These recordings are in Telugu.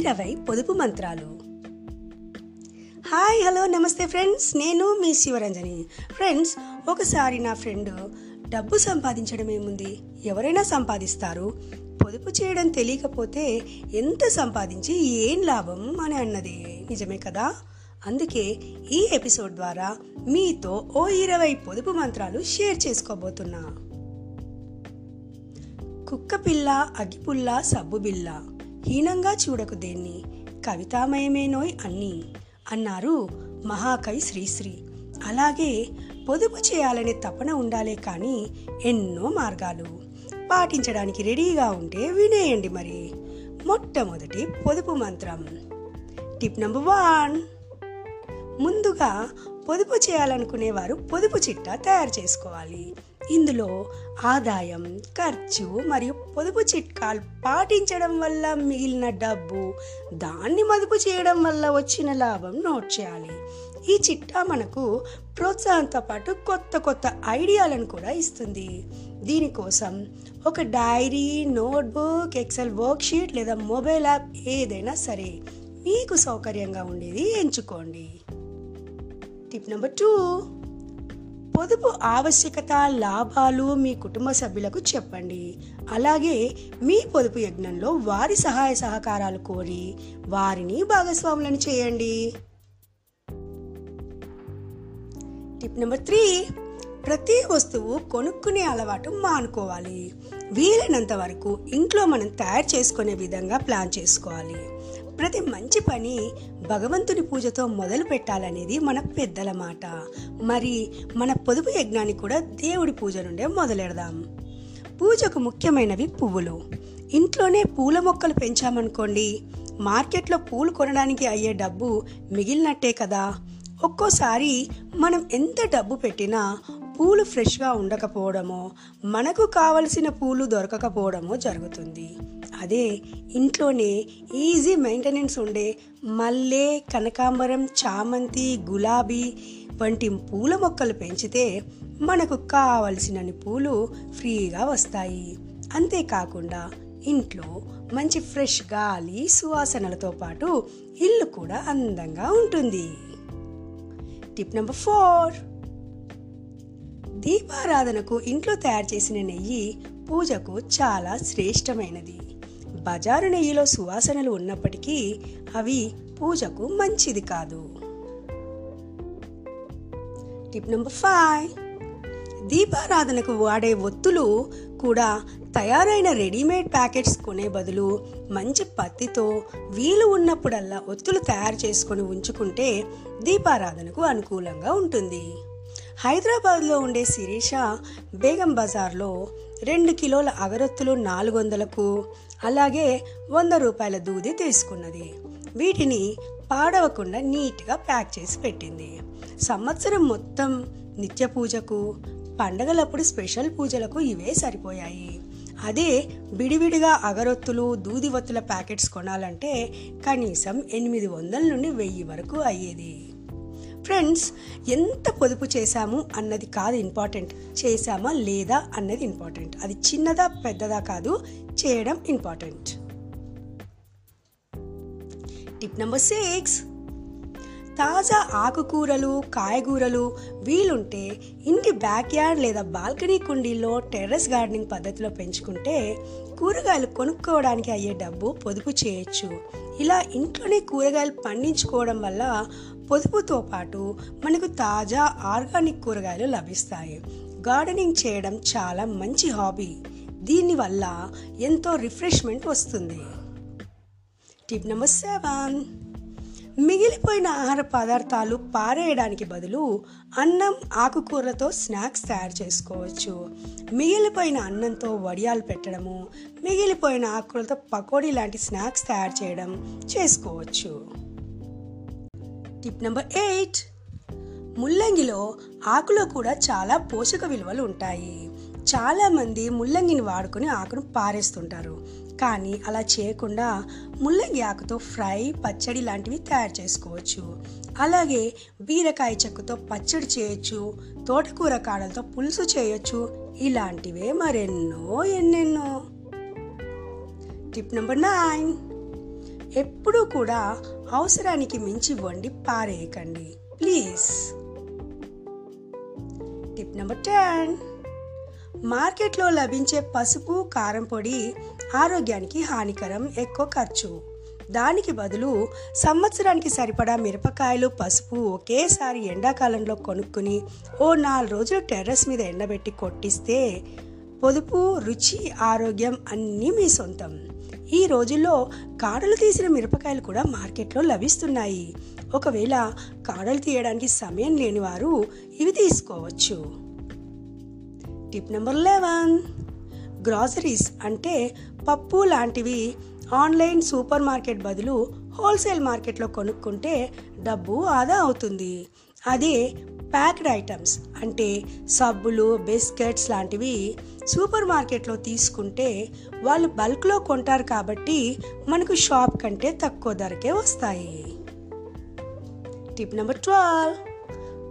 ఇరవై పొదుపు మంత్రాలు. హాయ్ హలో నమస్తే ఫ్రెండ్స్. నేను మీ శివరంజని. ఫ్రెండ్స్ ఒకసారి నా ఫ్రెండ్ డబ్బు సంపాదించడం ఏముంది? ఎవరైనా సంపాదిస్తారు. పొదుపు చేయడం తెలియకపోతే ఎంత సంపాదించి ఏం లాభం అని అన్నది. నిజమే కదా? అందుకే ఈ ఎపిసోడ్ ద్వారా మీతో ఓ ఇరవై పొదుపు మంత్రాలు షేర్ చేసుకోబోతున్నా. కుక్క పిల్ల అగ్గిపుల్ల సబ్బు బిల్ల హీనంగా చూడకు దేన్ని. కవితామయమేనోయ్ అన్నీ అన్నారు మహాకవి శ్రీశ్రీ. అలాగే పొదుపు చేయాలనే తపన ఉండాలే కానీ ఎన్నో మార్గాలు. పాటించడానికి రెడీగా ఉంటే వినేయండి మరి. మొట్టమొదటి పొదుపు మంత్రం. Tip number one. ముందుగా పొదుపు చేయాలనుకునేవారు పొదుపు చిట్టా తయారు చేసుకోవాలి. ఇందులో ఆదాయం ఖర్చు మరియు పొదుపు చిట్కాలు పాటించడం వల్ల మిగిలిన డబ్బు దాన్ని మదుపు చేయడం వల్ల వచ్చిన లాభం నోట్ చేయాలి. ఈ చిట్టా మనకు ప్రోత్సాహంతో పాటు కొత్త కొత్త ఐడియాలను కూడా ఇస్తుంది. దీనికోసం ఒక డైరీ నోట్బుక్ ఎక్సెల్ వర్క్షీట్ లేదా మొబైల్ యాప్ ఏదైనా సరే మీకు సౌకర్యంగా ఉండేది ఎంచుకోండి. Tip number two. పొదుపు ఆవశ్యకత లాభాలు మీ కుటుంబ సభ్యులకు చెప్పండి. అలాగే మీ పొదుపు యజ్ఞంలో వారి సహాయ సహకారాలు కోరి వారిని భాగస్వాములను చేయండి. Tip number three. ప్రతి వస్తువు కొనుక్కునే అలవాటు మానుకోవాలి. వీలైనంత వరకు ఇంట్లో మనం తయారు చేసుకునే విధంగా ప్లాన్ చేసుకోవాలి. ప్రతి మంచి పని భగవంతుని పూజతో మొదలు పెట్టాలనేది మన పెద్దల మాట. మరి మన పొదుపు యజ్ఞాన్ని కూడా దేవుడి పూజ నుండే మొదలెడదాం. పూజకు ముఖ్యమైనవి పువ్వులు. ఇంట్లోనే పూల మొక్కలు పెంచామనుకోండి మార్కెట్లో పూలు కొనడానికి అయ్యే డబ్బు మిగిలినట్టే కదా. ఒక్కోసారి మనం ఎంత డబ్బు పెట్టినా పూలు ఫ్రెష్గా ఉండకపోవడమో మనకు కావలసిన పూలు దొరకకపోవడమో జరుగుతుంది. అదే ఇంట్లోనే ఈజీ మెయింటెనెన్స్ ఉండే మల్లె కనకాంబరం చామంతి గులాబీ వంటి పూల మొక్కలు పెంచితే మనకు కావలసినన్ని పూలు ఫ్రీగా వస్తాయి. అంతేకాకుండా ఇంట్లో మంచి ఫ్రెష్ గాలి సువాసనలతో పాటు ఇల్లు కూడా అందంగా ఉంటుంది. టిప్ నెంబర్ ఫోర్ దీపారాధనకు ఇంట్లో తయారు చేసిన నెయ్యి పూజకు చాలా శ్రేష్టమైనది. బజారు నెయ్యిలో సువాసనలు ఉన్నప్పటికీ అవి పూజకు మంచిది కాదు. Tip number five. దీపారాధనకు వాడే ఒత్తులు కూడా తయారైన రెడీమేడ్ ప్యాకెట్స్ కొనే బదులు మంచి పత్తితో వీలు ఉన్నప్పుడల్లా ఒత్తులు తయారు చేసుకొని ఉంచుకుంటే దీపారాధనకు అనుకూలంగా ఉంటుంది. హైదరాబాద్లో ఉండే శిరీష బేగం బజార్లో రెండు కిలోల అగరొత్తులు నాలుగు వందలకు అలాగే వంద రూపాయల దూది తీసుకున్నది. వీటిని పాడవకుండా నీట్గా ప్యాక్ చేసి పెట్టింది. సంవత్సరం మొత్తం నిత్య పూజకు పండగలప్పుడు స్పెషల్ పూజలకు ఇవే సరిపోయాయి. అదే విడివిడిగా అగరొత్తులు దూది ఒత్తుల ప్యాకెట్స్ కొనాలంటే కనీసం ఎనిమిది వందల నుండి వెయ్యి వరకు అయ్యేది. ఫ్రెండ్స్ ఎంత పొదుపు చేశాము అన్నది కాదు ఇంపార్టెంట్ చేశామా లేదా అన్నది ఇంపార్టెంట్ అది చిన్నదా పెద్దదా కాదు చేయడం ఇంపార్టెంట్ టిప్ నెంబర్ సిక్స్ తాజా ఆకుకూరలు కాయగూరలు వీలుంటే ఇంటి బ్యాక్ యార్డ్ లేదా బాల్కనీ కుండీల్లో టెర్రస్ గార్డెనింగ్ పద్ధతిలో పెంచుకుంటే కూరగాయలు కొనుక్కోవడానికి అయ్యే డబ్బు పొదుపు చేయొచ్చు. ఇలా ఇంట్లోనే కూరగాయలు పండించుకోవడం వల్ల పొదుపుతో పాటు మనకు తాజా ఆర్గానిక్ కూరగాయలు లభిస్తాయి. గార్డెనింగ్ చేయడం చాలా మంచి హాబీ. దీనివల్ల ఎంతో రిఫ్రెష్మెంట్ వస్తుంది. Tip number seven. మిగిలిపోయిన ఆహార పదార్థాలు పారేయడానికి బదులు అన్నం ఆకుకూరలతో స్నాక్స్ తయారు చేసుకోవచ్చు. మిగిలిపోయిన అన్నంతో వడియాలు పెట్టడము మిగిలిపోయిన ఆకుకూరలతో పకోడీ లాంటి స్నాక్స్ తయారు చేయడం చేసుకోవచ్చు. Tip number eight. ముల్లంగిలో ఆకులో కూడా చాలా పోషక విలువలు ఉంటాయి. చాలామంది ముల్లంగిని వాడుకొని ఆకును పారేస్తుంటారు. కానీ అలా చేయకుండా ముల్లంగి ఆకుతో ఫ్రై పచ్చడి లాంటివి తయారు చేసుకోవచ్చు. అలాగే బీరకాయ చెక్కుతో పచ్చడి చేయొచ్చు తోటకూర కాడలతో పులుసు చేయొచ్చు. ఇలాంటివే మరెన్నో ఎన్నెన్నో. Tip number nine. ఎప్పుడూ కూడా అవసరానికి మించి వండి పారేయకండి. ప్లీజ్. Tip number ten. మార్కెట్లో లభించే పసుపు కారం పొడి ఆరోగ్యానికి హానికరం ఎక్కువ ఖర్చు. దానికి బదులు సంవత్సరానికి సరిపడా మిరపకాయలు పసుపు ఒకేసారి ఎండాకాలంలో కొనుక్కుని ఓ నాలుగు రోజులు టెర్రస్ మీద ఎండబెట్టి కొట్టిస్తే పొదుపు రుచి ఆరోగ్యం అన్నీ మీ సొంతం. ఈ రోజుల్లో కాడలు తీసిన మిరపకాయలు కూడా మార్కెట్లో లభిస్తున్నాయి. ఒకవేళ కాడలు తీయడానికి సమయం లేని వారు ఇవి తీసుకోవచ్చు. Tip number eleven. గ్రాసరీస్ అంటే పప్పు లాంటివి ఆన్లైన్ సూపర్ మార్కెట్ బదులు హోల్సేల్ మార్కెట్లో కొనుక్కుంటే డబ్బు ఆదా అవుతుంది. అదే ప్యాక్డ్ ఐటమ్స్ అంటే సబ్బులు బిస్కెట్స్ లాంటివి సూపర్ మార్కెట్లో తీసుకుంటే వాళ్ళు బల్క్లో కొంటారు కాబట్టి మనకు షాప్ కంటే తక్కువ ధరకే వస్తాయి. Tip number twelve.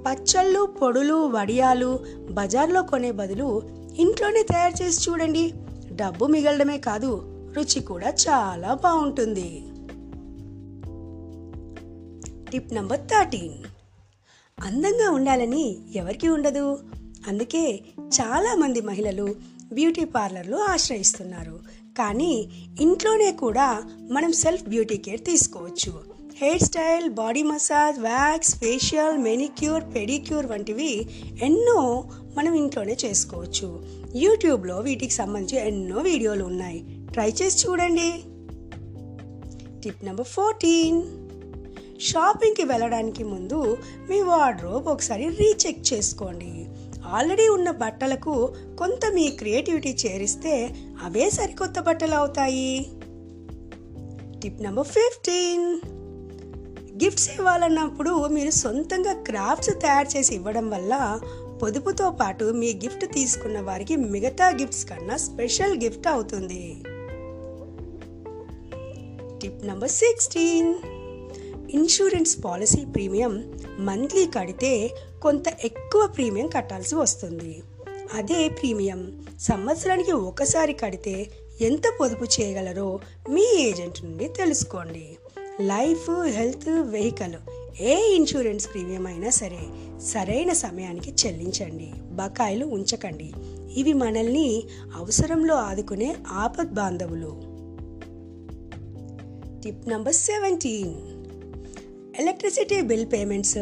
పచ్చళ్ళు పొడులు వడియాలు బజార్లో కొనే బదులు ఇంట్లోనే తయారు చేసి చూడండి. డబ్బు మిగలడమే కాదు రుచి కూడా చాలా బాగుంటుంది. Tip number thirteen. అందంగా ఉండాలని ఎవరికి ఉండదు. అందుకే చాలామంది మహిళలు బ్యూటీ పార్లర్లు ఆశ్రయిస్తున్నారు. కానీ ఇంట్లోనే కూడా మనం సెల్ఫ్ బ్యూటీ కేర్ తీసుకోవచ్చు. Hair style body massage wax facial manicure pedicure వంటివి ఎన్నో మనం ఇంట్లోనే చేసుకోవచ్చు. యూట్యూబ్లో వీటికి సంబంధించి ఎన్నో వీడియోలు ఉన్నాయి. ట్రై చేసి చూడండి. Tip number fourteen. షాపింగ్కి వెళ్ళడానికి ముందు మీ వార్డ్రోబ్ ఒకసారి రీచెక్ చేసుకోండి. ఆల్రెడీ ఉన్న బట్టలకు కొంత మీ క్రియేటివిటీ చేరిస్తే అవే సరికొత్త బట్టలు అవుతాయి. Tip number fifteen. గిఫ్ట్స్ ఇవ్వాలన్నప్పుడు మీరు సొంతంగా క్రాఫ్ట్స్ తయారు చేసి ఇవ్వడం వల్ల పొదుపుతో పాటు మీ గిఫ్ట్ తీసుకున్న వారికి మిగతా గిఫ్ట్స్ కన్నా స్పెషల్ గిఫ్ట్ అవుతుంది. Tip number sixteen. Insurance policy premium monthly కడితే కొంత ఎక్కువ ప్రీమియం కట్టాల్సి వస్తుంది. అదే ప్రీమియం సంవత్సరానికి ఒకసారి కడితే ఎంత పొదుపు చేయగలరో మీ ఏజెంట్ నుండి తెలుసుకోండి. లైఫ్ హెల్త్ వెహికల్ ఏ ఇన్సూరెన్స్ ప్రీమియం అయినా సరే సరైన సమయానికి చెల్లించండి. బకాయిలు ఉంచకండి. ఇవి మనల్ని అవసరంలో ఆదుకునే ఆపద్ బాంధవులు tip number seventeen. Electricity bill payments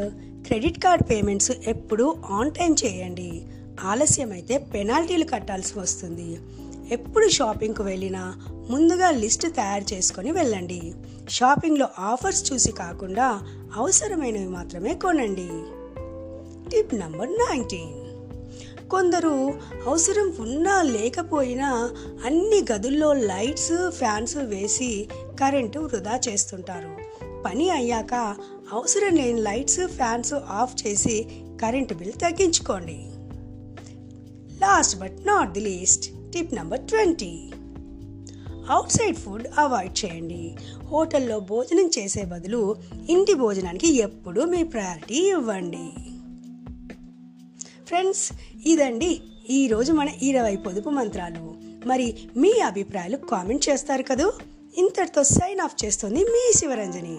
credit card payments ఎప్పుడూ ఆన్ టైం చేయండి. ఆలస్యం అయితే పెనాల్టీలు కట్టాల్సి వస్తుంది. ఎప్పుడు షాపింగ్కు వెళ్ళినా ముందుగా లిస్ట్ తయారు చేసుకొని వెళ్ళండి. షాపింగ్లో ఆఫర్స్ చూసి కాకుండా అవసరమైనవి మాత్రమే కొనండి. Tip number nineteen. కొందరు అవసరం ఉన్నా లేకపోయినా అన్ని గదుల్లో లైట్స్ ఫ్యాన్స్ వేసి కరెంటు వృధా చేస్తుంటారు. పని అయ్యాక అవసరం లేని లైట్స్ ఫ్యాన్స్ ఆఫ్ చేసి కరెంటు బిల్ తగ్గించుకోండి. Last but not the least tip number twenty outside food avoid చేయండి. హోటల్లో భోజనం చేసే బదులు ఇంటి భోజనానికి ఎప్పుడూ మీ ప్రయారిటీ ఇవ్వండి. ఫ్రెండ్స్ ఇదండి ఈరోజు మన ఇరవై పొదుపు మంత్రాలు. మరి మీ అభిప్రాయాలు కామెంట్ చేస్తారు కదూ? ఇంతటితో సైన్ ఆఫ్ చేస్తుంది మీ శివరంజని.